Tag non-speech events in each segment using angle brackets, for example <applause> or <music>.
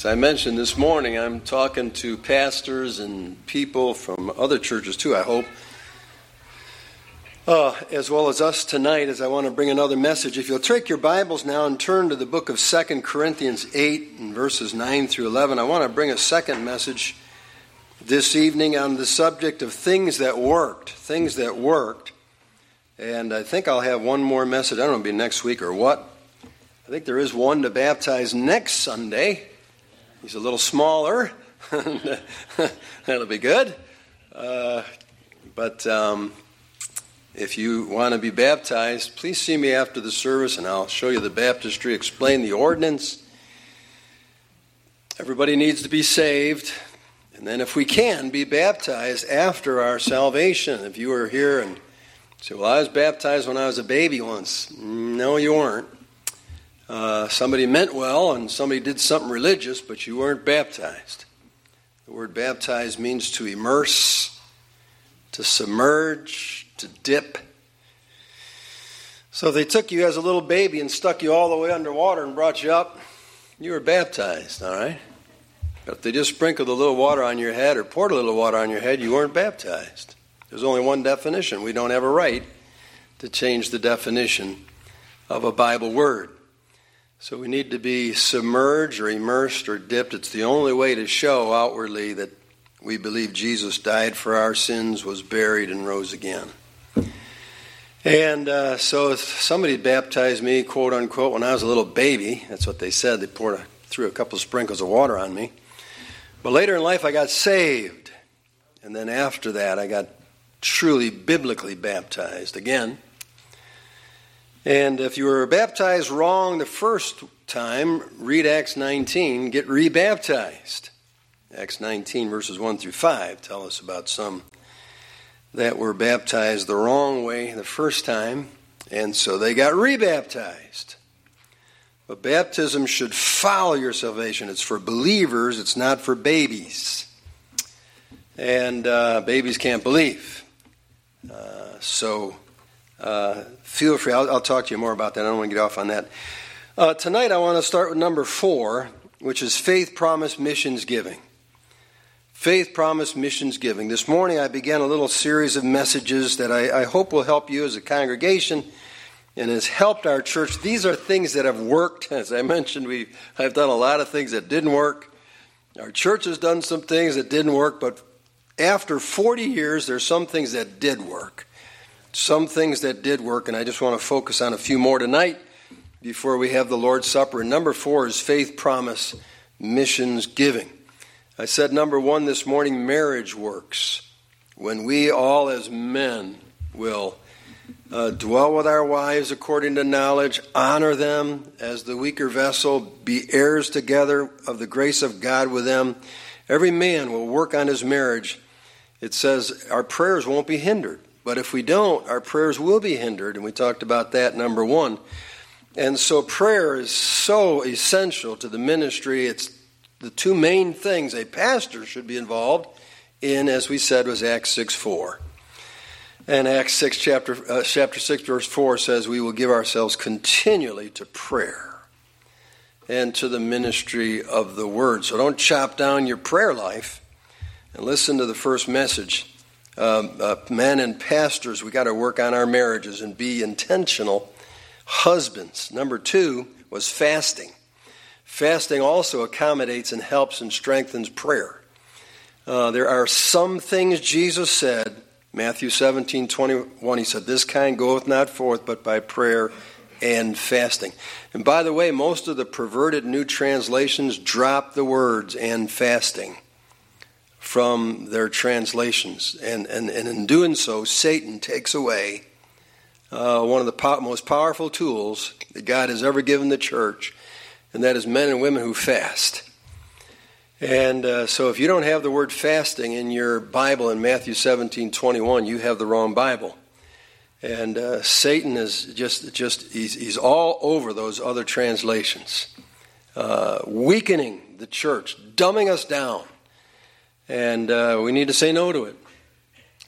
As I mentioned this morning, I'm talking to pastors and people from other churches too, I hope, uh, as well as us tonight, as I want to bring another message. If you'll take your Bibles now and turn to the book of 2 Corinthians 8 and verses 9 through 11, I want to bring a second message this evening on the subject of things that worked. Things that worked. And I think I'll have one more message. I don't know it'll be next week or what. I think there is one to baptize next Sunday. He's a little smaller. <laughs> That'll be good. Uh, but um, if you want to be baptized, please see me after the service and I'll show you the baptistry, explain the ordinance. Everybody needs to be saved. And then, if we can, be baptized after our salvation. If you are here and say, Well, I was baptized when I was a baby once. No, you weren't. Uh, somebody meant well and somebody did something religious, but you weren't baptized. The word baptized means to immerse, to submerge, to dip. So they took you as a little baby and stuck you all the way underwater and brought you up, you were baptized, all right? But if they just sprinkled a little water on your head or poured a little water on your head, you weren't baptized. There's only one definition. We don't have a right to change the definition of a Bible word. So we need to be submerged or immersed or dipped. It's the only way to show outwardly that we believe Jesus died for our sins, was buried, and rose again. And uh, so if somebody baptized me, quote unquote, when I was a little baby. That's what they said. They poured a, threw a couple sprinkles of water on me. But later in life, I got saved. And then after that, I got truly biblically baptized again. And if you were baptized wrong the first time, read Acts 19, get rebaptized. Acts 19, verses 1 through 5, tell us about some that were baptized the wrong way the first time, and so they got rebaptized. But baptism should follow your salvation. It's for believers, it's not for babies. And uh, babies can't believe. Uh, so uh, feel free. I'll, I'll, talk to you more about that. I don't want to get off on that. Uh, tonight, I want to start with number four, which is faith, promise, missions giving. Faith, promise, missions giving. This morning, I began a little series of messages that I, I hope will help you as a congregation and has helped our church. These are things that have worked. <laughs> As I mentioned, we have done a lot of things that didn't work. Our church has done some things that didn't work, but after 40 years, there's some things that did work some things that did work, and I just want to focus on a few more tonight before we have the Lord's Supper. Number four is faith, promise, missions, giving. I said number one this morning marriage works. When we all as men will uh, dwell with our wives according to knowledge, honor them as the weaker vessel, be heirs together of the grace of God with them. Every man will work on his marriage. It says our prayers won't be hindered. But if we don't, our prayers will be hindered, and we talked about that number one. And so prayer is so essential to the ministry. It's the two main things a pastor should be involved in, as we said, was Acts 6 4. And Acts 6, chapter, uh, chapter 6, verse 4 says, We will give ourselves continually to prayer and to the ministry of the word. So don't chop down your prayer life and listen to the first message um, uh, men and pastors, we got to work on our marriages and be intentional husbands. Number two was fasting. Fasting also accommodates and helps and strengthens prayer. Uh, there are some things Jesus said, Matthew 17 21, he said, This kind goeth not forth but by prayer and fasting. And by the way, most of the perverted new translations drop the words and fasting from their translations. And, and, and in doing so, Satan takes away uh, one of the po- most powerful tools that God has ever given the church, and that is men and women who fast. And uh, so, if you don't have the word fasting in your Bible in Matthew 17 21, you have the wrong Bible. And uh, Satan is just, just he's, he's, all over those other translations, uh, weakening the church, dumbing us down. And uh, we need to say no to it.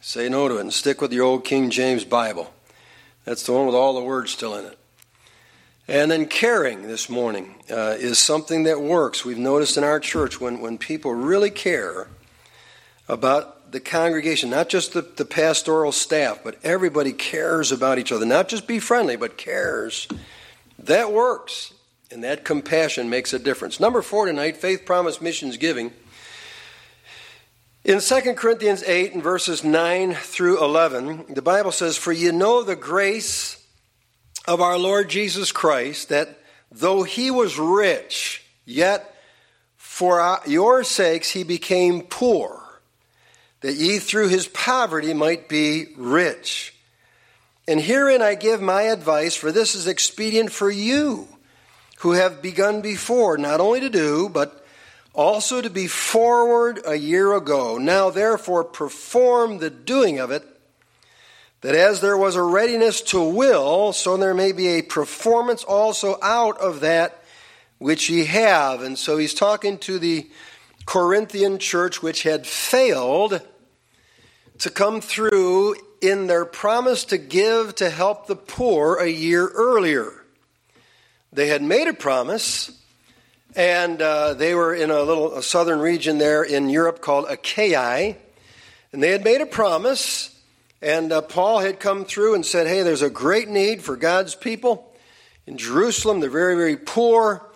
Say no to it and stick with your old King James Bible. That's the one with all the words still in it. And then caring this morning uh, is something that works. We've noticed in our church when, when people really care about the congregation, not just the, the pastoral staff, but everybody cares about each other. Not just be friendly, but cares. That works. And that compassion makes a difference. Number four tonight faith, promise, missions, giving. In 2 Corinthians 8 and verses 9 through 11, the Bible says, For you know the grace of our Lord Jesus Christ, that though he was rich, yet for your sakes he became poor, that ye through his poverty might be rich. And herein I give my advice, for this is expedient for you who have begun before, not only to do, but also to be forward a year ago. Now, therefore, perform the doing of it, that as there was a readiness to will, so there may be a performance also out of that which ye have. And so he's talking to the Corinthian church, which had failed to come through in their promise to give to help the poor a year earlier. They had made a promise and uh, they were in a little a southern region there in Europe called Achaia. And they had made a promise. And uh, Paul had come through and said, Hey, there's a great need for God's people in Jerusalem. They're very, very poor.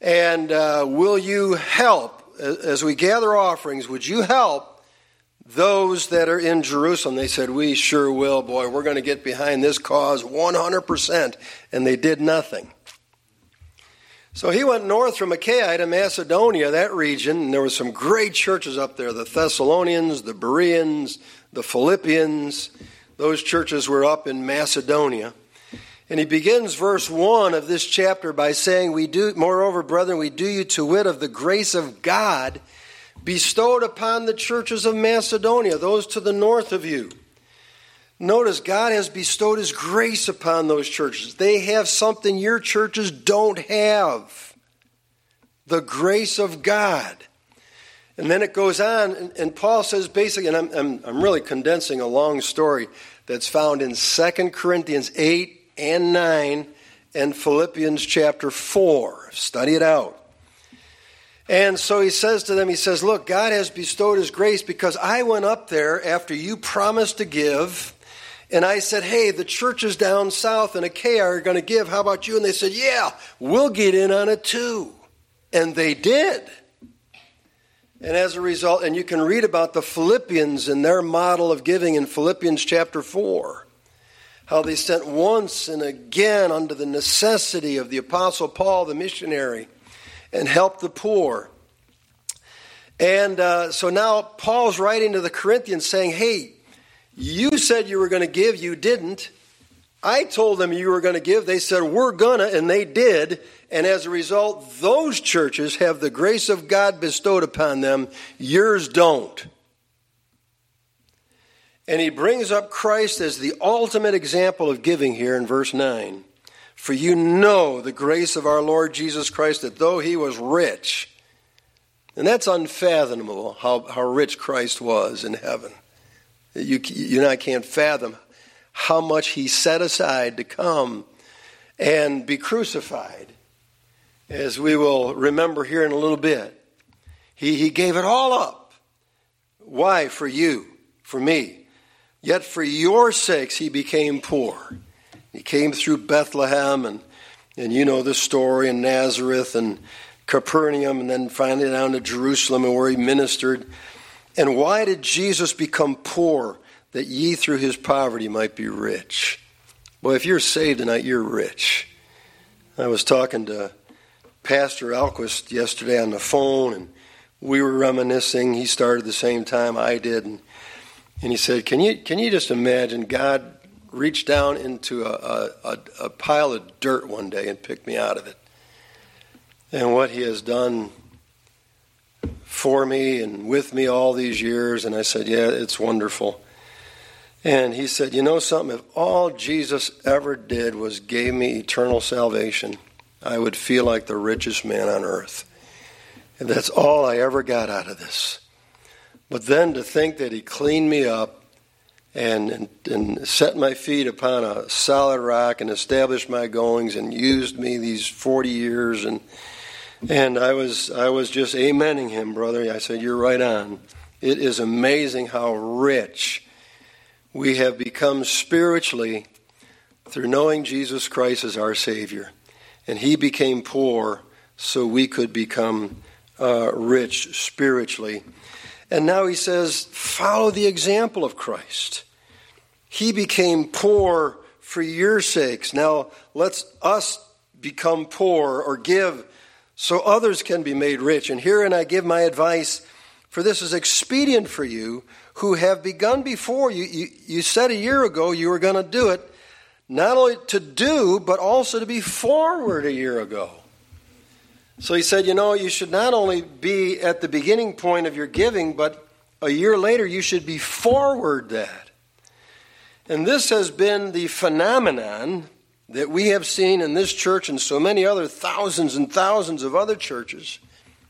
And uh, will you help? As we gather offerings, would you help those that are in Jerusalem? They said, We sure will, boy. We're going to get behind this cause 100%. And they did nothing. So he went north from Achaia to Macedonia, that region, and there were some great churches up there the Thessalonians, the Bereans, the Philippians. Those churches were up in Macedonia. And he begins verse 1 of this chapter by saying, We do, moreover, brethren, we do you to wit of the grace of God bestowed upon the churches of Macedonia, those to the north of you. Notice God has bestowed His grace upon those churches. They have something your churches don't have the grace of God. And then it goes on, and, and Paul says basically, and I'm, I'm, I'm, really condensing a long story that's found in 2 Corinthians 8 and 9 and Philippians chapter 4. Study it out. And so he says to them, he says, Look, God has bestowed his grace because I went up there after you promised to give and I said, Hey, the churches down south in Achaia are going to give. How about you? And they said, Yeah, we'll get in on it too. And they did. And as a result, and you can read about the Philippians and their model of giving in Philippians chapter 4. How they sent once and again under the necessity of the Apostle Paul, the missionary, and helped the poor. And uh, so now Paul's writing to the Corinthians saying, Hey, you said you were going to give, you didn't. I told them you were going to give. They said, We're going to, and they did. And as a result, those churches have the grace of God bestowed upon them. Yours don't. And he brings up Christ as the ultimate example of giving here in verse 9. For you know the grace of our Lord Jesus Christ, that though he was rich, and that's unfathomable how, how rich Christ was in heaven. You, you and I can't fathom how much he set aside to come and be crucified, as we will remember here in a little bit. He, he gave it all up. Why? For you, for me. Yet for your sakes he became poor. He came through Bethlehem, and, and you know the story, in Nazareth and Capernaum, and then finally down to Jerusalem, and where he ministered. And why did Jesus become poor? That ye through his poverty might be rich. Well, if you're saved tonight, you're rich. I was talking to Pastor Alquist yesterday on the phone, and we were reminiscing. He started the same time I did, and, and he said, "Can you can you just imagine God reached down into a, a, a pile of dirt one day and picked me out of it, and what He has done for me and with me all these years. And I said, Yeah, it's wonderful. And he said, You know something? If all Jesus ever did was gave me eternal salvation, I would feel like the richest man on earth. And that's all I ever got out of this. But then to think that he cleaned me up and, and, and set my feet upon a solid rock and established my goings and used me these 40 years and and I was I was just amening him, brother. I said, You're right on. It is amazing how rich we have become spiritually through knowing Jesus Christ as our Savior. And he became poor so we could become uh, rich spiritually. And now he says, follow the example of Christ. He became poor for your sakes. Now let's us become poor or give so others can be made rich. And herein I give my advice, for this is expedient for you who have begun before you. You, you said a year ago you were going to do it, not only to do, but also to be forward a year ago. So he said, you know, you should not only be at the beginning point of your giving, but a year later you should be forward that. And this has been the phenomenon that we have seen in this church and so many other thousands and thousands of other churches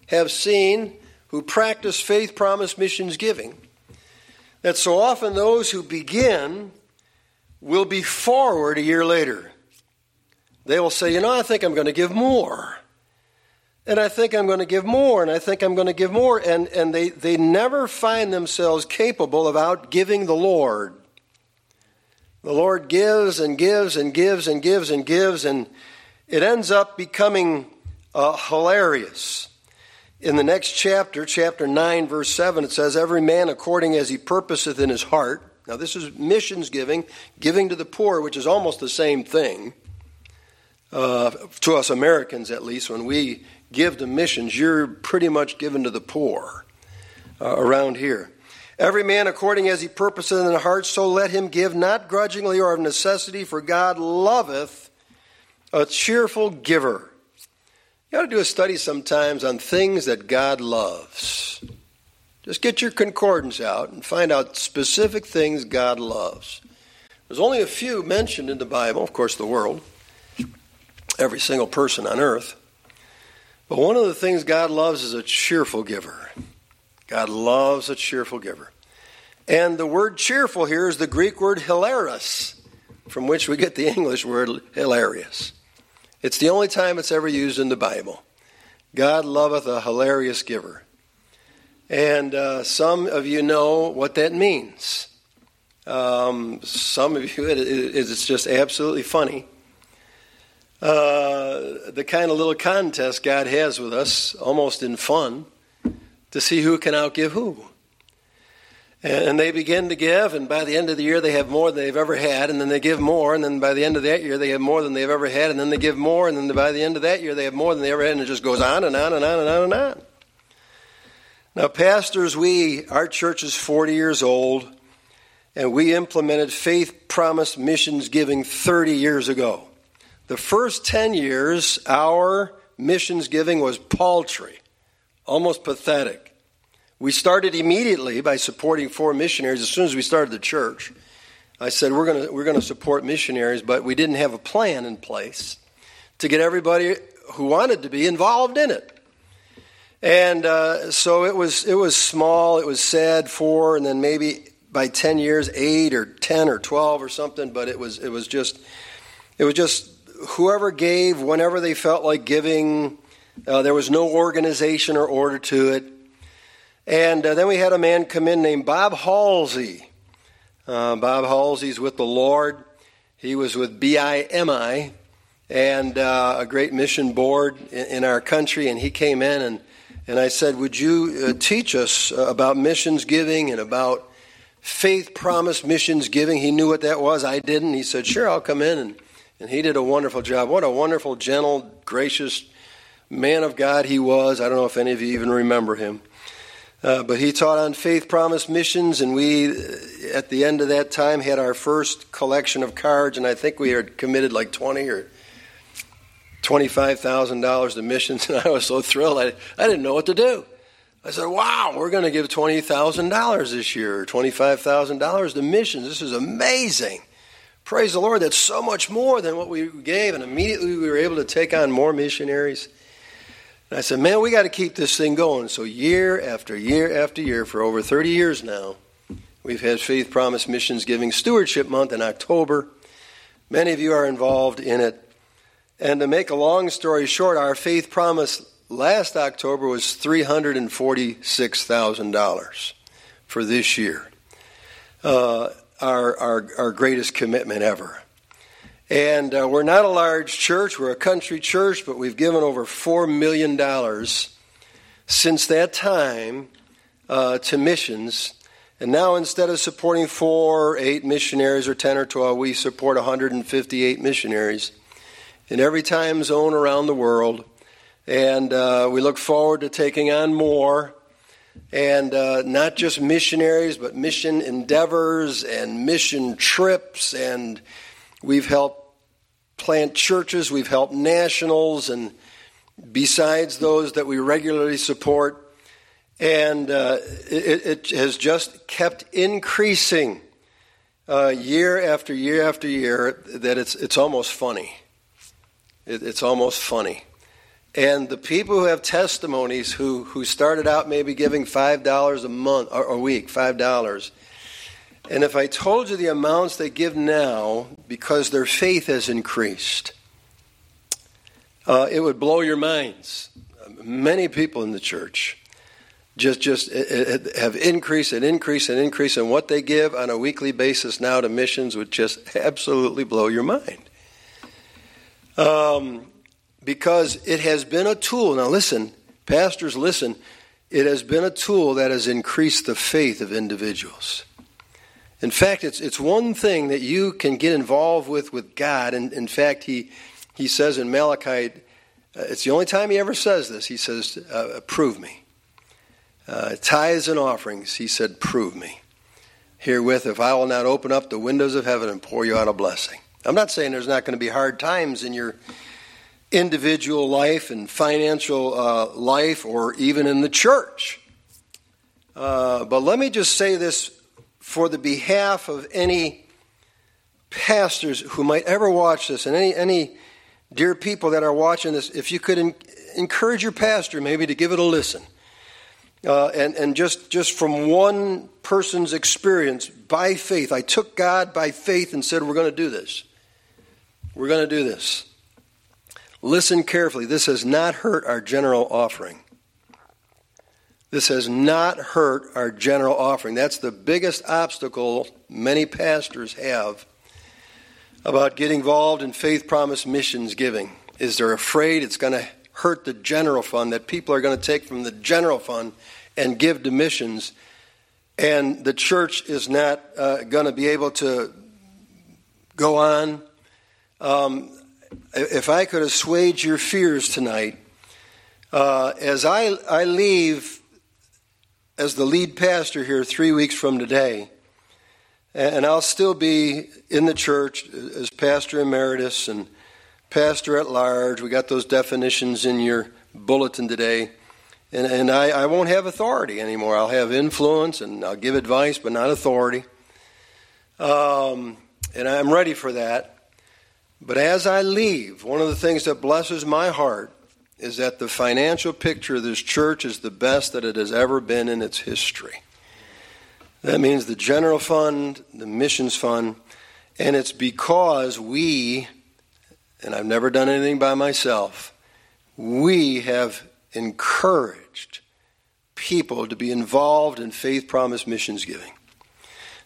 have seen who practice faith promise missions giving. That so often those who begin will be forward a year later. They will say, You know, I think I'm going to give more and I think I'm going to give more, and I think I'm going to give more. And, and they, they never find themselves capable of outgiving the Lord. The Lord gives and gives and gives and gives and gives, and it ends up becoming uh, hilarious. In the next chapter, chapter 9, verse 7, it says, Every man according as he purposeth in his heart. Now, this is missions giving, giving to the poor, which is almost the same thing. Uh, to us Americans, at least, when we give to missions, you're pretty much given to the poor uh, around here. Every man according as he purposeth in the heart, so let him give, not grudgingly or of necessity, for God loveth a cheerful giver. You ought to do a study sometimes on things that God loves. Just get your concordance out and find out specific things God loves. There's only a few mentioned in the Bible, of course, the world, every single person on earth. But one of the things God loves is a cheerful giver. God loves a cheerful giver. And the word cheerful here is the Greek word hilarious, from which we get the <laughs> English word hilarious. It's the only time it's ever used in the Bible. God loveth a hilarious giver. And uh, some of you know what that means. Um, some of you, <laughs> it, it, it's just absolutely funny. Uh, the kind of little contest God has with us, almost in fun, to see who can outgive who. And they begin to give, and by the end of the year, they have more than they've ever had, and then they give more, and then by the end of that year, they have more than they've ever had, and then they give more, and then by the end of that year, they have more than they ever had, and it just goes on and on and on and on and on. Now, pastors, we, our church is 40 years old, and we implemented faith promise missions giving 30 years ago. The first 10 years, our missions giving was paltry, almost pathetic. We started immediately by supporting four missionaries as soon as we started the church. I said, we're going we're to support missionaries, but we didn't have a plan in place to get everybody who wanted to be involved in it. And uh, so it was, it was small, it was sad, four, and then maybe by 10 years, eight or 10 or 12 or something, but it was, it was just, it was just whoever gave whenever they felt like giving. Uh, there was no organization or order to it. And uh, then we had a man come in named Bob Halsey. Uh, Bob Halsey's with the Lord. He was with BIMI and uh, a great mission board in, in, our country. And he came in and, and I said, Would you uh, teach us about missions giving and about faith promise missions giving? He knew what that was. I didn't. He said, Sure, I'll come in and and he did a wonderful job. What a wonderful, gentle, gracious man of God he was. I don't know if any of you even remember him. Uh, but he taught on faith promise missions, and we, at the end of that time, had our first collection of cards, and I think we had committed like 20 or $25,000 to missions, <laughs> and I was so thrilled. I, I didn't know what to do. I said, wow, we're going to give $20,000 this year, $25,000 to missions. This is amazing. Praise the Lord, that's so much more than what we gave. And immediately we were able to take on more missionaries. And I said, man, we got to keep this thing going. So year after year after year, for over 30 years now, We've had Faith Promise Missions Giving Stewardship Month in October. Many of you are involved in it. And to make a long story short, our Faith Promise last October was $346,000 for this year. Uh, our, our, our greatest commitment ever. And uh, we're not a large church, we're a country church, but we've given over $4 million since that time uh, to missions. And now instead of supporting four, eight missionaries, or 10 or 12, we support 158 missionaries in every time zone around the world. And uh, we look forward to taking on more. And uh, not just missionaries, but mission endeavors and mission trips. And we've helped plant churches, we've helped nationals, and besides those that we regularly support, and uh, it, it, has just kept increasing uh, year after year after year that it's, it's almost funny. It, it's almost funny. And the people who have testimonies who, who started out maybe giving $5 a month or a week, $5, and if I told you the amounts they give now because their faith has increased, uh, it would blow your minds. Many people in the church just just have increased and increased and increased, and what they give on a weekly basis now to missions would just absolutely blow your mind. Um, because it has been a tool. Now, listen, pastors, listen. It has been a tool that has increased the faith of individuals. In fact, it's, it's one thing that you can get involved with with God. And in fact, he, he says in Malachi, uh, it's the only time he ever says this. He says, uh, Prove me uh, tithes and offerings, he said, Prove me. Herewith, if I will not open up the windows of heaven and pour you out a blessing. I'm not saying there's not going to be hard times in your individual life and financial uh, life or even in the church. Uh, but let me just say this for the behalf of any pastors who might ever watch this and any, any dear people that are watching this, if you could encourage your pastor maybe to give it a listen. Uh, and and just, just from one person's experience, by faith, I took God by faith and said, We're going to do this. We're going to do this. Listen carefully. This has not hurt our general offering. This has not hurt our general offering. That's the biggest obstacle many pastors have about getting involved in faith promise missions giving. Is they're afraid it's going to hurt the general fund, that people are going to take from the general fund and give to missions, and the church is not uh, going to be able to go on. Um, if I could assuage your fears tonight, uh, as I, I leave as the lead pastor here three weeks from today, and I'll still be in the church as pastor emeritus and pastor at large. We got those definitions in your bulletin today. And, and I, I won't have authority anymore. I'll have influence and I'll give advice, but not authority. Um, and I'm ready for that. But as I leave, one of the things that blesses my heart is that the financial picture of this church is the best that it has ever been in its history. That means the general fund, the missions fund, and it's because we, and I've never done anything by myself, we have encouraged people to be involved in faith promise missions giving,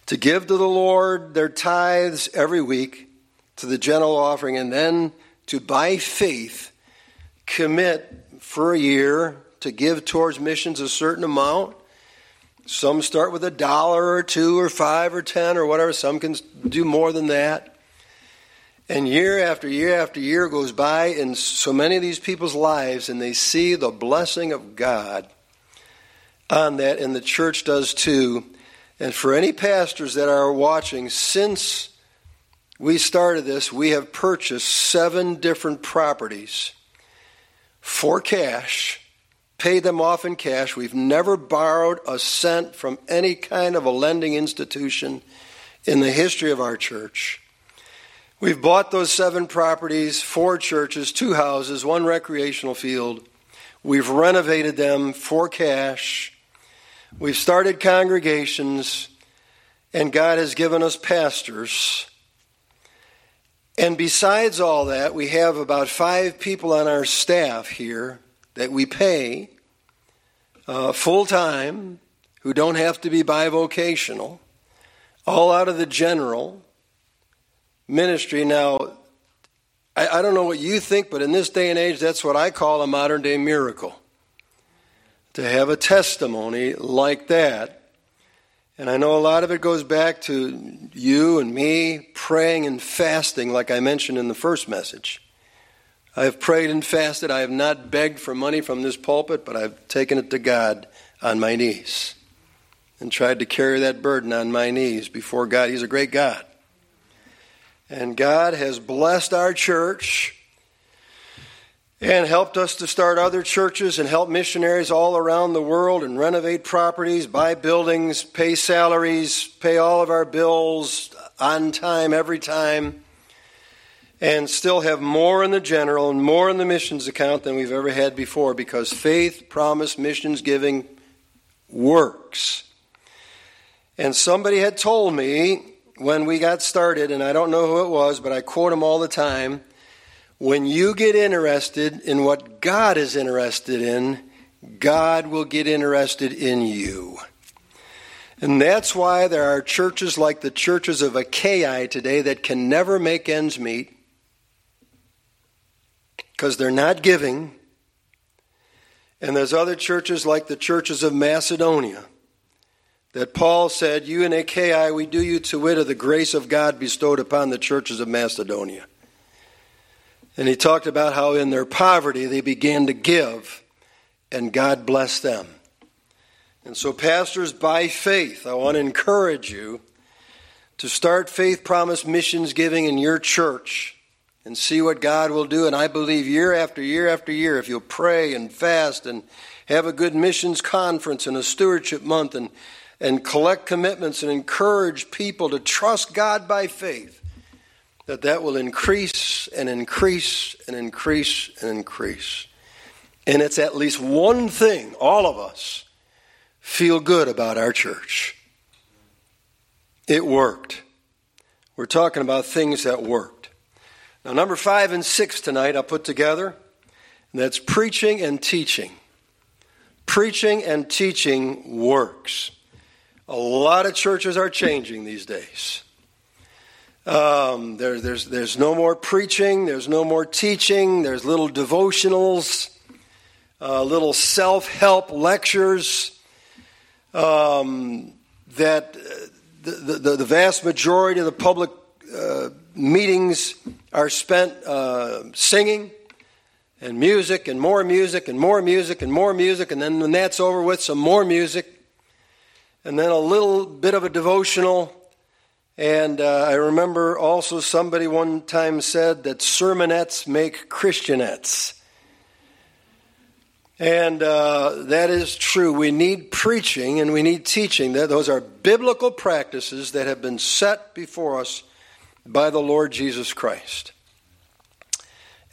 to give to the Lord their tithes every week to the general offering, and then to, by faith, commit for a year to give towards missions a certain amount. Some start with a dollar or two or five or ten or whatever. Some can do more than that. And year after year after year goes by in so many of these people's lives, and they see the blessing of God on that, and the church does too. And for any pastors that are watching, since we started this, we have purchased seven different properties for cash, paid them off in cash. We've never borrowed a cent from any kind of a lending institution in the history of our church. We've bought those seven properties, four churches, two houses, one recreational field. We've renovated them for cash. We've started congregations. and God has given us pastors. And besides all that, we have about five people on our staff here that we pay uh, full time who don't have to be bivocational, all out of the general ministry. Now, I, I don't know what you think, but in this day and age, that's what I call a modern day miracle. To have a testimony like that. And I know a lot of it goes back to you and me praying and fasting, like I mentioned in the first message. I have prayed and fasted. I have not begged for money from this pulpit, but I've taken it to God on my knees and tried to carry that burden on my knees before God. He's a great God. And God has blessed our church and helped us to start other churches and help missionaries all around the world and renovate properties, buy buildings, pay salaries, pay all of our bills on time, every time, and still have more in the general and more in the missions account than we've ever had before because faith, promise, missions giving works. And somebody had told me when we got started, and I don't know who it was, but I quote him all the time when you get interested in what God is interested in, God will get interested in you. And that's why there are churches like the churches of Achaia today that can never make ends meet because they're not giving. And there's other churches like the churches of Macedonia that Paul said, You and Achaia, we do you to wit of the grace of God bestowed upon the churches of Macedonia. And he talked about how in their poverty they began to give, and God blessed them. And so, pastors, by faith, I want to encourage you to start faith promise missions giving in your church and see what God will do. And I believe year after year after year, if you'll pray and fast and have a good missions conference and a stewardship month and and collect commitments and encourage people to trust God by faith, that that will increase and increase and increase and increase. And it's at least one thing all of us feel good about our church. It worked. We're talking about things that worked. Now, number five and six tonight I'll put together, that's preaching and teaching. Preaching and teaching works. A lot of churches are changing these days. Um, there, there's, there's no more preaching, there's no more teaching, there's little devotionals, uh, little self help lectures um, that uh, the, the, the, vast majority of the public uh, meetings are spent uh, singing and music and more music and more music and more music, and then when that's over with, some more music and then a little bit of a devotional. And uh, I remember also somebody one time said that sermonettes make Christianettes. And uh, that is true. We need preaching and we need teaching. Those are biblical practices that have been set before us by the Lord Jesus Christ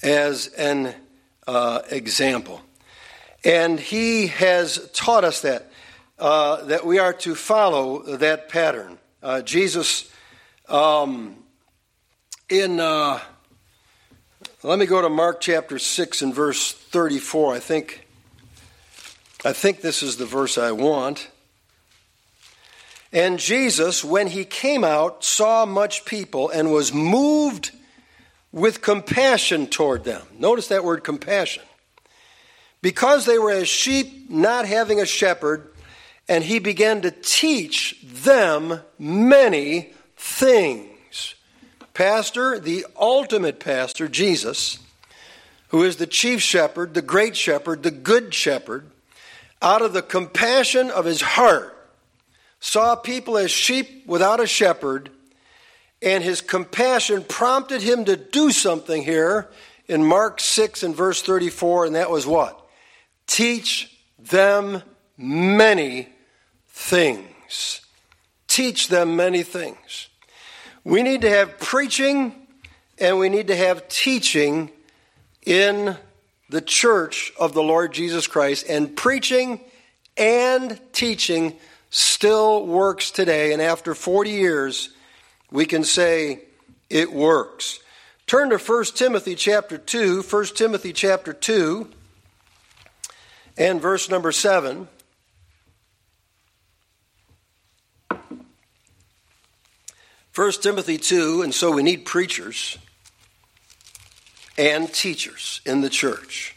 as an uh, example. And He has taught us that uh, that we are to follow that pattern. Uh, Jesus, um, in, uh, let me go to Mark chapter 6 and verse 34. I think, I think this is the verse I want. And Jesus, when he came out, saw much people and was moved with compassion toward them. Notice that word compassion. Because they were as sheep not having a shepherd, and he began to teach them many things. Pastor, the ultimate pastor, Jesus, who is the chief shepherd, the great shepherd, the good shepherd, out of the compassion of his heart, saw people as sheep without a shepherd, and his compassion prompted him to do something here in Mark 6 and verse 34, and that was what? Teach them many things. Teach them many things. We need to have preaching and we need to have teaching in the church of the Lord Jesus Christ. And preaching and teaching still works today, and after 40 years, we can say it works. Turn to 1 Timothy chapter 2, 1 Timothy chapter 2, and verse number 7. 1 Timothy 2, and so we need preachers and teachers in the church.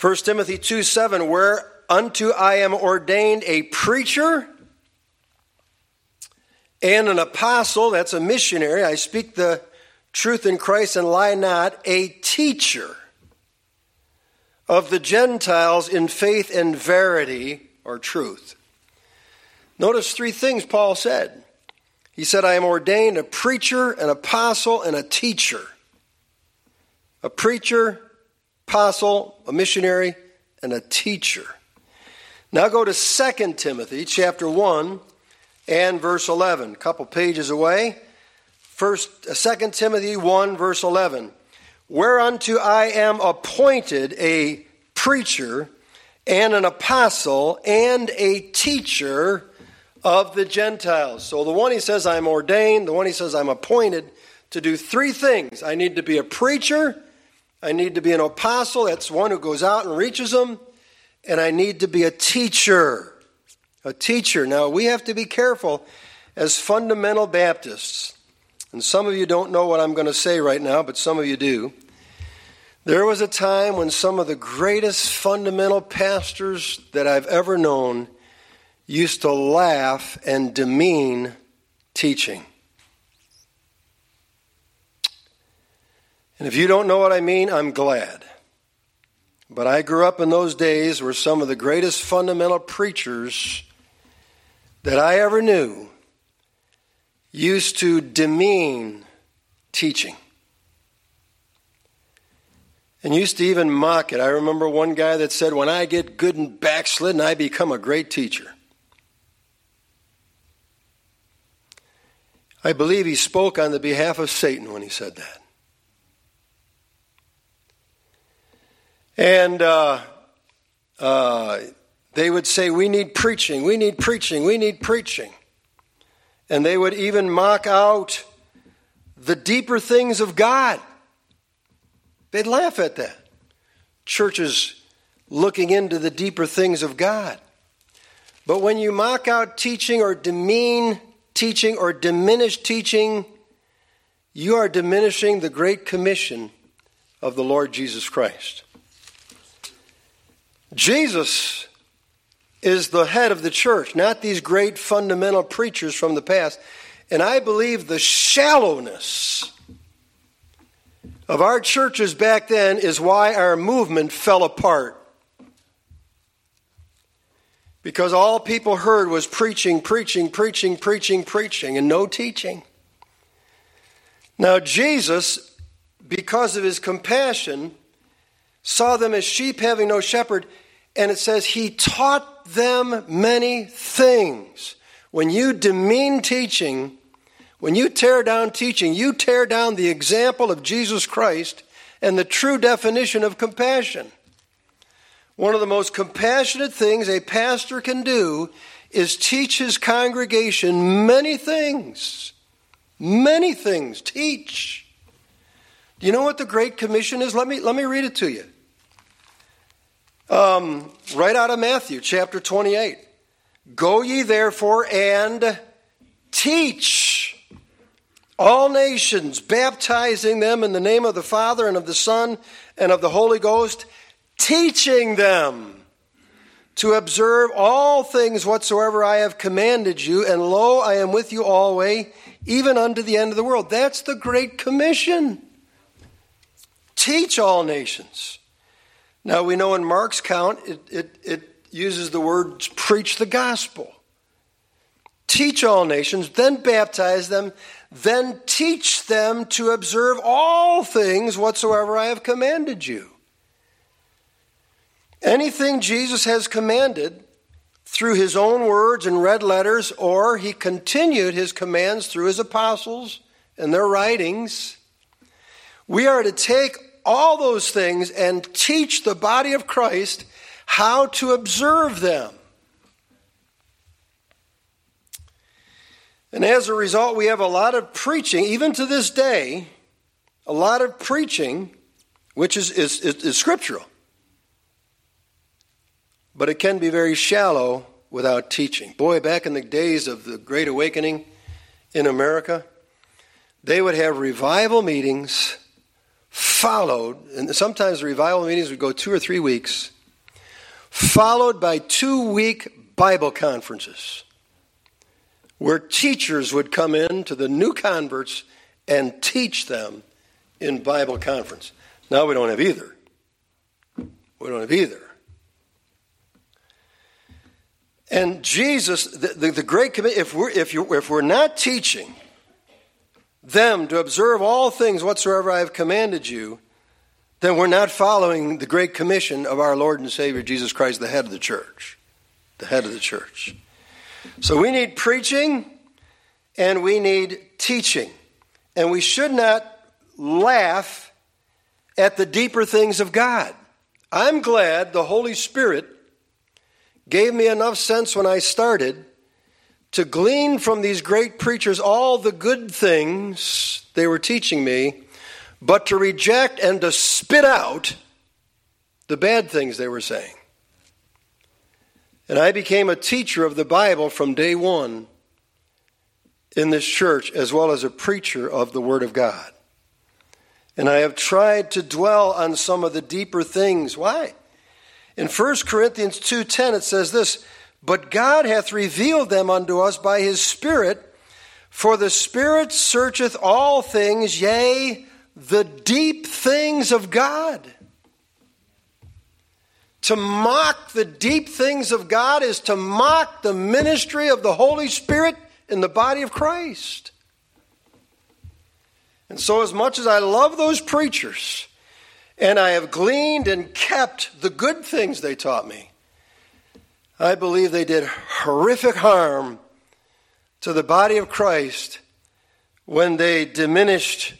1 Timothy 2 7, where unto I am ordained a preacher and an apostle, that's a missionary. I speak the truth in Christ and lie not, a teacher of the Gentiles in faith and verity or truth. Notice three things Paul said. He said, I am ordained a preacher, an apostle, and a teacher. A preacher, apostle, a missionary, and a teacher. Now go to 2 Timothy chapter 1 and verse 11. A couple pages away. First, 2 uh, Timothy 1 verse 11. Whereunto I am appointed a preacher and an apostle and a teacher of the Gentiles. So the one he says I'm ordained, the one he says I'm appointed to do three things. I need to be a preacher, I need to be an apostle, that's one who goes out and reaches them, and I need to be a teacher. A teacher. Now we have to be careful as fundamental Baptists. And some of you don't know what I'm going to say right now, but some of you do. There was a time when some of the greatest fundamental pastors that I've ever known used to laugh and demean teaching. And if you don't know what I mean, I'm glad. But I grew up in those days where some of the greatest fundamental preachers that I ever knew used to demean teaching and used to even mock it. I remember one guy that said, When I get good and backslidden, I become a great teacher. I believe he spoke on the behalf of Satan when he said that. And uh, uh, they would say, We need preaching, we need preaching, we need preaching. And they would even mock out the deeper things of God. They'd laugh at that. Churches looking into the deeper things of God. But when you mock out teaching or demean teaching or diminish teaching, you are diminishing the great commission of the Lord Jesus Christ. Jesus is the head of the church, not these great fundamental preachers from the past. And I believe the shallowness of our churches back then is why our movement fell apart. Because all people heard was preaching, preaching, preaching, preaching, preaching, and no teaching. Now, Jesus, because of his compassion, saw them as sheep having no shepherd, and it says he taught them many things. When you demean teaching, when you tear down teaching, you tear down the example of Jesus Christ and the true definition of compassion. One of the most compassionate things a pastor can do is teach his congregation many things. Many things. Teach. Do you know what the Great Commission is? Let me, let me read it to you. Um, right out of Matthew chapter 28. Go ye therefore and teach all nations, baptizing them in the name of the Father and of the Son and of the Holy Ghost, teaching them to observe all things whatsoever I have commanded you, and lo, I am with you always, even unto the end of the world. That's the Great Commission. Teach all nations. Now we know in Mark's count, it, it, it uses the word preach the gospel. Teach all nations, then baptize them, then teach them to observe all things whatsoever I have commanded you. Anything Jesus has commanded through his own words and red letters, or he continued his commands through his apostles and their writings, we are to take all those things and teach the body of Christ how to observe them. And as a result, we have a lot of preaching, even to this day, a lot of preaching, which is, is, is, is scriptural. But it can be very shallow without teaching. Boy, back in the days of the Great Awakening in America, they would have revival meetings followed, and sometimes the revival meetings would go two or three weeks, followed by two week Bible conferences where teachers would come in to the new converts and teach them in Bible conference. Now we don't have either. We don't have either. And Jesus, the, the, the great commitment, if we're, if, you, if we're not teaching them to observe all things whatsoever I have commanded you, then we're not following the great commission of our Lord and Savior Jesus Christ, the head of the church. The head of the church. So we need preaching and we need teaching. And we should not laugh at the deeper things of God. I'm glad the Holy Spirit gave me enough sense when I started to glean from these great preachers all the good things they were teaching me, but to reject and to spit out the bad things they were saying. And I became a teacher of the Bible from day one in this church, as well as a preacher of the Word of God. And I have tried to dwell on some of the deeper things. Why? In 1 Corinthians 2:10 it says this, "But God hath revealed them unto us by his Spirit, for the Spirit searcheth all things, yea, the deep things of God." To mock the deep things of God is to mock the ministry of the Holy Spirit in the body of Christ. And so, as much as I love those preachers, and I have gleaned and kept the good things they taught me, I believe they did horrific harm to the body of Christ when they diminished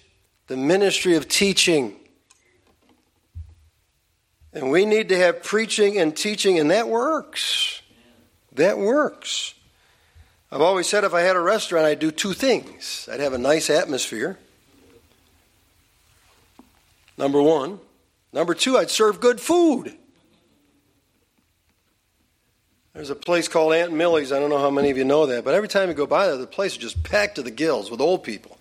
the ministry of teaching and we need to have preaching and teaching, and that works. That works. I've always said if I had a restaurant, I'd do two things I'd have a nice atmosphere. Number one. Number two, I'd serve good food. There's a place called Aunt Millie's. I don't know how many of you know that, but every time you go by there, the place is just packed to the gills with old people.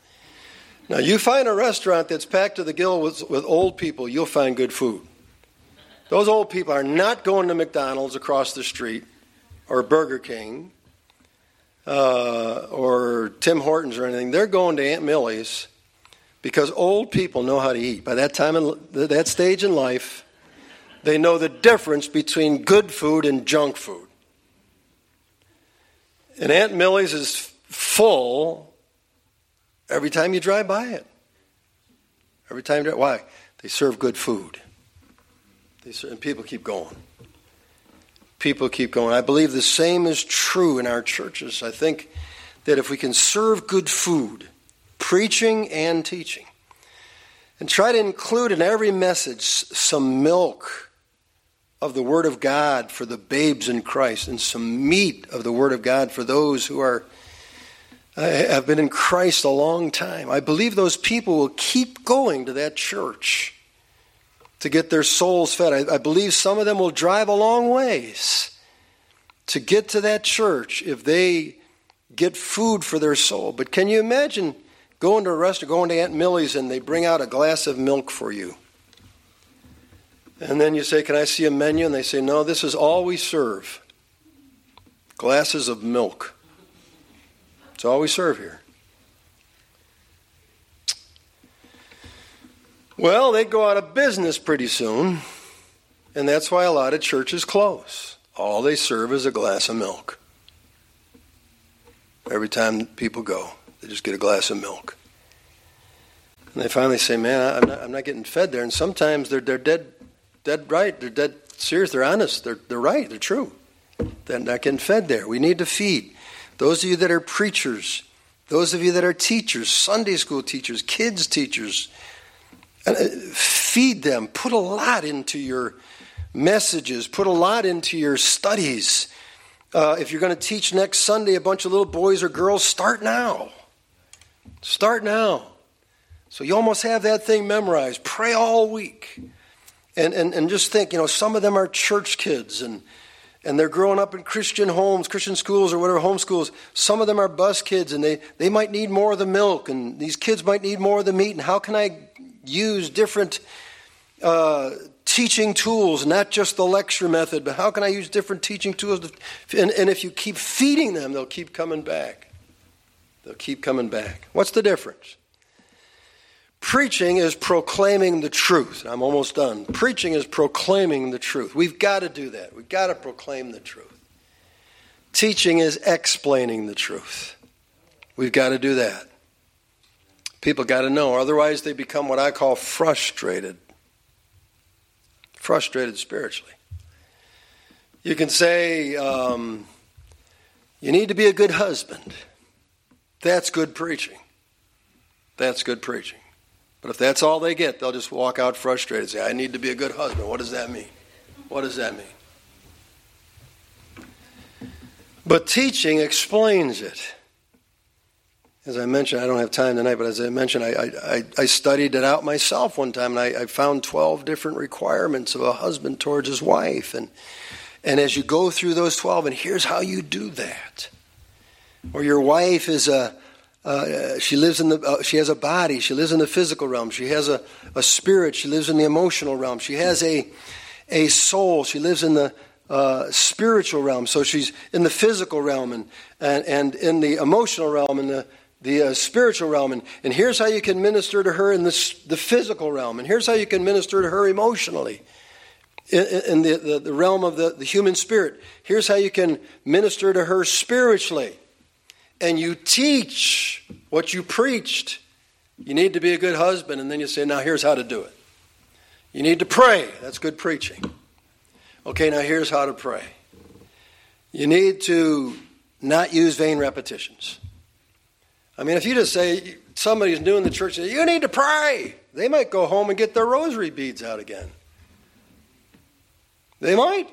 Now, you find a restaurant that's packed to the gill with, with old people, you'll find good food. Those old people are not going to McDonald's across the street or Burger King uh, or Tim Hortons or anything. They're going to Aunt Millie's because old people know how to eat. By that time, in that stage in life, they know the difference between good food and junk food. And Aunt Millie's is full every time you drive by it. Every time, you drive, why? They serve good food. And people keep going. People keep going. I believe the same is true in our churches. I think that if we can serve good food, preaching and teaching, and try to include in every message some milk of the Word of God for the babes in Christ and some meat of the Word of God for those who are uh, have been in Christ a long time. I believe those people will keep going to that church to get their souls fed. I, I believe some of them will drive a long ways to get to that church if they get food for their soul. But can you imagine going into a restaurant, go into Aunt Millie's, and they bring out a glass of milk for you? And then you say, Can I see a menu? And they say, No, this is all we serve glasses of milk. It's all we serve here. Well, they go out of business pretty soon, and that's why a lot of churches close. All they serve is a glass of milk. Every time people go, they just get a glass of milk. And they finally say, Man, I'm not, I'm not getting fed there. And sometimes they're, they're dead, dead right. They're dead serious. They're honest. They're, they're right. They're true. They're not getting fed there. We need to feed. Those of you that are preachers, those of you that are teachers, Sunday school teachers, kids teachers, uh, feed them. Put a lot into your messages. Put a lot into your studies. Uh, if you're going to teach next Sunday a bunch of little boys or girls, start now. Start now. So you almost have that thing memorized. Pray all week. And, and, and just think, you know, some of them are church kids and, and they're growing up in Christian homes, Christian schools, or whatever, homeschools. Some of them are bus kids and they, they might need more of the milk and these kids might need more of the meat. And how can I use different uh, teaching tools, not just the lecture method, but how can I use different teaching tools? To, and, and if you keep feeding them, they'll keep coming back. They'll keep coming back. What's the difference? Preaching is proclaiming the truth. I'm almost done. Preaching is proclaiming the truth. We've got to do that. We've got to proclaim the truth. Teaching is explaining the truth. We've got to do that. People got to know, otherwise, they become what I call frustrated. Frustrated spiritually. You can say, um, you need to be a good husband. That's good preaching. That's good preaching. But if that's all they get, they'll just walk out frustrated and say, I need to be a good husband. What does that mean? What does that mean? But teaching explains it. As I mentioned, I don't have time tonight, but as I mentioned, I, I, I studied it out myself one time, and I, I, found 12 different requirements of a husband towards his wife. And, and as you go through those 12, and here's how you do that. Or your wife is a, uh, she lives in the uh, she has a body she lives in the physical realm she has a, a spirit she lives in the emotional realm she has a a soul she lives in the uh, spiritual realm. So she's in the physical realm and and, and in the emotional realm and the the uh, spiritual realm. And, and here's how you can minister to her in the, the physical realm. And here's how you can minister to her emotionally in, in the, the, the realm of the, the human spirit. Here's how you can minister to her spiritually and you teach what you preached, you need to be a good husband, and then you say, now here's how to do it. You need to pray. That's good preaching. Okay, now here's how to pray. You need to not use vain repetitions. I mean, if you just say somebody's new in the church, you need to pray, they might go home and get their rosary beads out again. They might.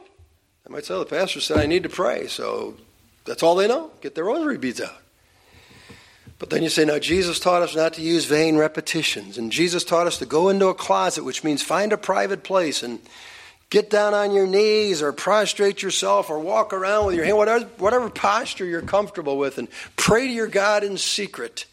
They might say, the pastor said I need to pray, so that's all they know. Get their rosary beads out. But then you say, now Jesus taught us not to use vain repetitions. And Jesus taught us to go into a closet, which means find a private place and get down on your knees or prostrate yourself or walk around with your hand, whatever, whatever posture you're comfortable with, and pray to your God in secret.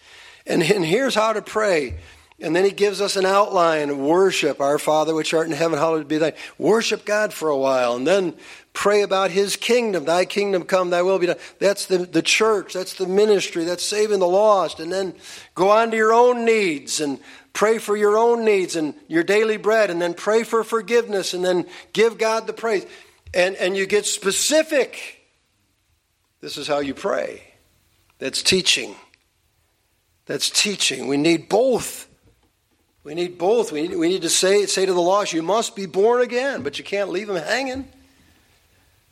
And, and here's how to pray. And then he gives us an outline of worship. Our Father which art in heaven, hallowed be thy. Worship God for a while. And then pray about his kingdom. Thy kingdom come, thy will be done. That's the, the church, that's the ministry, that's saving the lost. And then go on to your own needs and pray for your own needs and your daily bread, and then pray for forgiveness, and then give God the praise. And, and you get specific. This is how you pray. That's teaching. That's teaching. We need both. We need both. We need, we need to say, say to the lost, you must be born again, but you can't leave them hanging.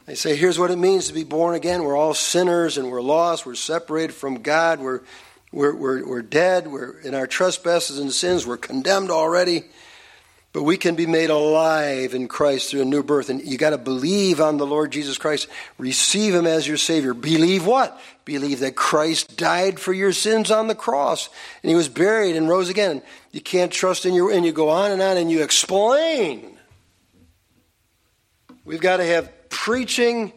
They say, here's what it means to be born again. We're all sinners and we're lost. We're separated from God. We're, we're, we're, we're dead. We're in our trespasses and sins. We're condemned already. But we can be made alive in Christ through a new birth. And you got to believe on the Lord Jesus Christ. Receive Him as your Savior. Believe what? Believe that Christ died for your sins on the cross. And He was buried and rose again. You can't trust in your, and you go on and on and you explain. We've got to have preaching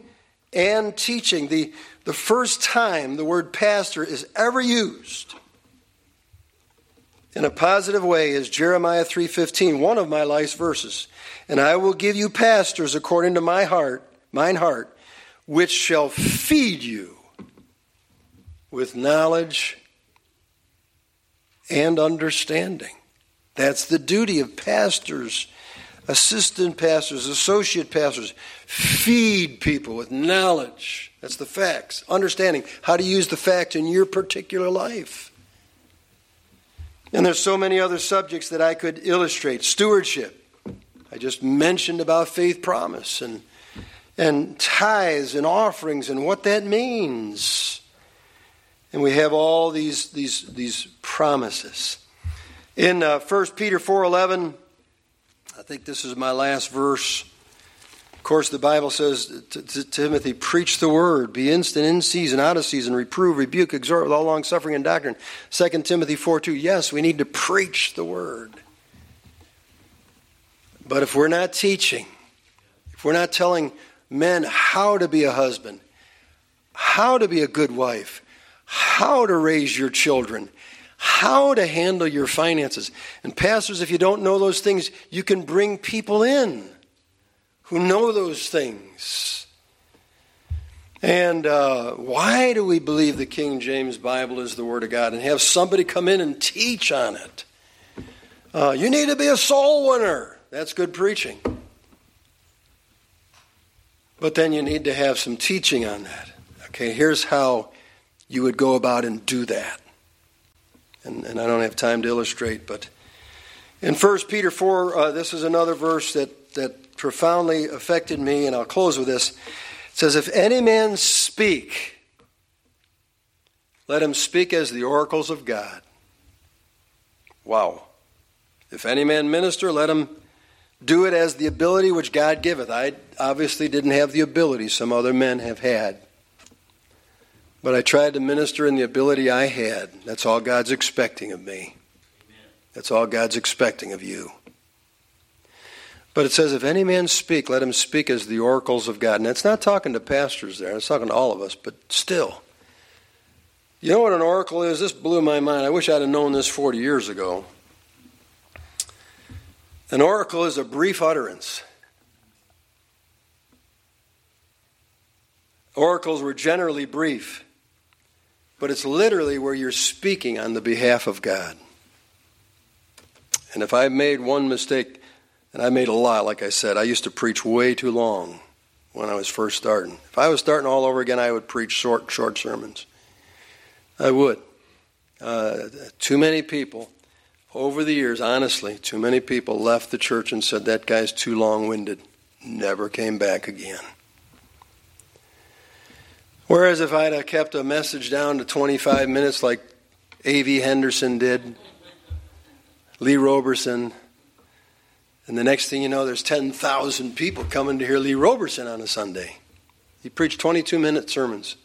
and teaching. The, the first time the word pastor is ever used in a positive way is Jeremiah 3:15, one of my life's verses. And I will give you pastors according to my heart, mine heart, which shall feed you with knowledge and understanding. That's the duty of pastors assistant pastors, associate pastors, feed people with knowledge. That's the facts. Understanding how to use the facts in your particular life. And there's so many other subjects that I could illustrate. Stewardship. I just mentioned about faith promise and and tithes and offerings and what that means. And we have all these these these promises. In uh, 1 Peter 4:11 I think this is my last verse. Of course, the Bible says to, to Timothy, preach the word, be instant in season, out of season, reprove, rebuke, exhort with all long suffering and doctrine. 2 Timothy 4 2. Yes, we need to preach the word. But if we're not teaching, if we're not telling men how to be a husband, how to be a good wife, how to raise your children, how to handle your finances. And, pastors, if you don't know those things, you can bring people in who know those things. And uh, why do we believe the King James Bible is the Word of God and have somebody come in and teach on it? Uh, you need to be a soul winner. That's good preaching. But then you need to have some teaching on that. Okay, here's how you would go about and do that. And, and I don't have time to illustrate, but in 1 Peter 4, uh, this is another verse that, that profoundly affected me, and I'll close with this. It says, If any man speak, let him speak as the oracles of God. Wow. If any man minister, let him do it as the ability which God giveth. I obviously didn't have the ability some other men have had. But I tried to minister in the ability I had. That's all God's expecting of me. That's all God's expecting of you. But it says, if any man speak, let him speak as the oracles of God. And it's not talking to pastors there, it's talking to all of us, but still. You know what an oracle is? This blew my mind. I wish I'd have known this 40 years ago. An oracle is a brief utterance. Oracles were generally brief, but it's literally where you're speaking on the behalf of God. And if I made one mistake, and I made a lot, like I said, I used to preach way too long when I was first starting. If I was starting all over again, I would preach short, short sermons. I would. Uh, too many people over the years, honestly, too many people left the church and said, That guy's too long winded. Never came back again. Whereas if I'd have kept a message down to 25 minutes like A.V. Henderson did, Lee Roberson, and the next thing you know, there's 10,000 people coming to hear Lee Roberson on a Sunday. He preached 22 minute sermons.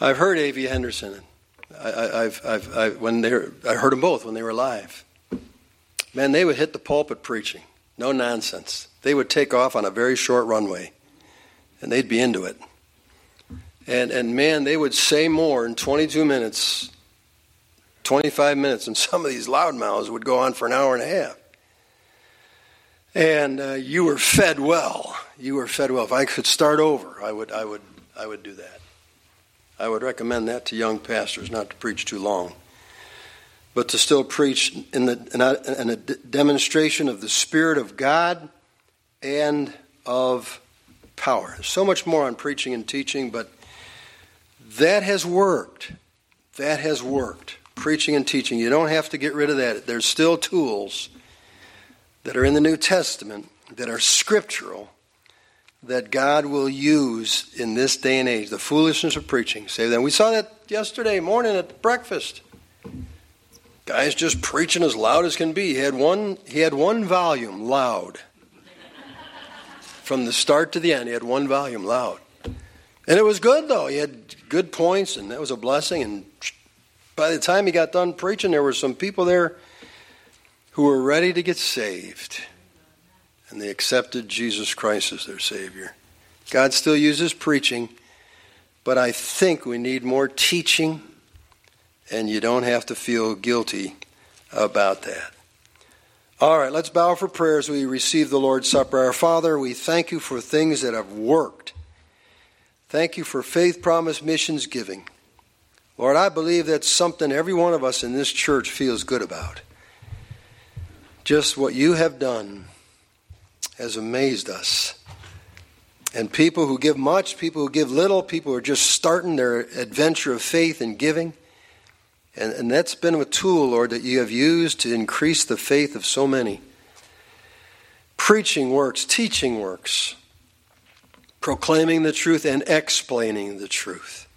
I've heard A.V. Henderson. I, have I've, I, when they were, I heard them both when they were alive. Man, they would hit the pulpit preaching. No nonsense. They would take off on a very short runway, and they'd be into it. And, and man, they would say more in 22 minutes, 25 minutes, and <laughs> some of these loudmouths would go on for an hour and a half. And uh, you were fed well. You were fed well. If I could start over, I would, I would, I would do that. I would recommend that to young pastors, not to preach too long, but to still preach in, the, in, a, in a demonstration of the Spirit of God and of power. So much more on preaching and teaching, but that has worked. That has worked. Preaching and teaching. You don't have to get rid of that. There's still tools that are in the New Testament that are scriptural that God will use in this day and age. The foolishness of preaching. Say that. We saw that yesterday morning at breakfast. Guy's just preaching as loud as can be. He had one, he had one volume loud. From the start to the end, he had one volume loud. And it was good, though. He had good points, and that was a blessing. And by the time he got done preaching, there were some people there who were ready to get saved and they accepted Jesus Christ as their Savior. God still uses preaching, but I think we need more teaching, and you don't have to feel guilty about that. All right, let's bow for prayer as we receive the Lord's Supper. Our Father, we thank you for things that have worked. Thank you for faith, promise, missions, giving. Lord, I believe that's something every one of us in this church feels good about. Just what you have done has amazed us. And people who give much, people who give little, people who are just starting their adventure of faith and giving. And, and that's been a tool, Lord, that you have used to increase the faith of so many. Preaching works, teaching works, proclaiming the truth and explaining the truth.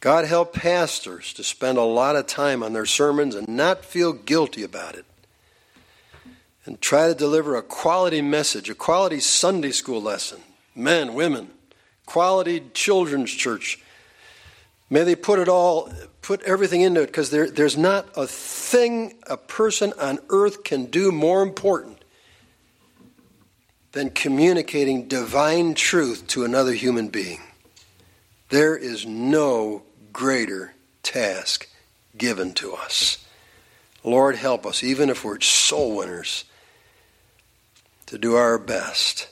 God help pastors to spend a lot of time on their sermons and not feel guilty about it and try to deliver a quality message, a quality Sunday school lesson. Men, women, quality children's church. May they put it all, put everything into it, because there, there's not a thing a person on earth can do more important than communicating divine truth to another human being. There is no greater task given to us. Lord, help us, even if we're soul winners, to do our best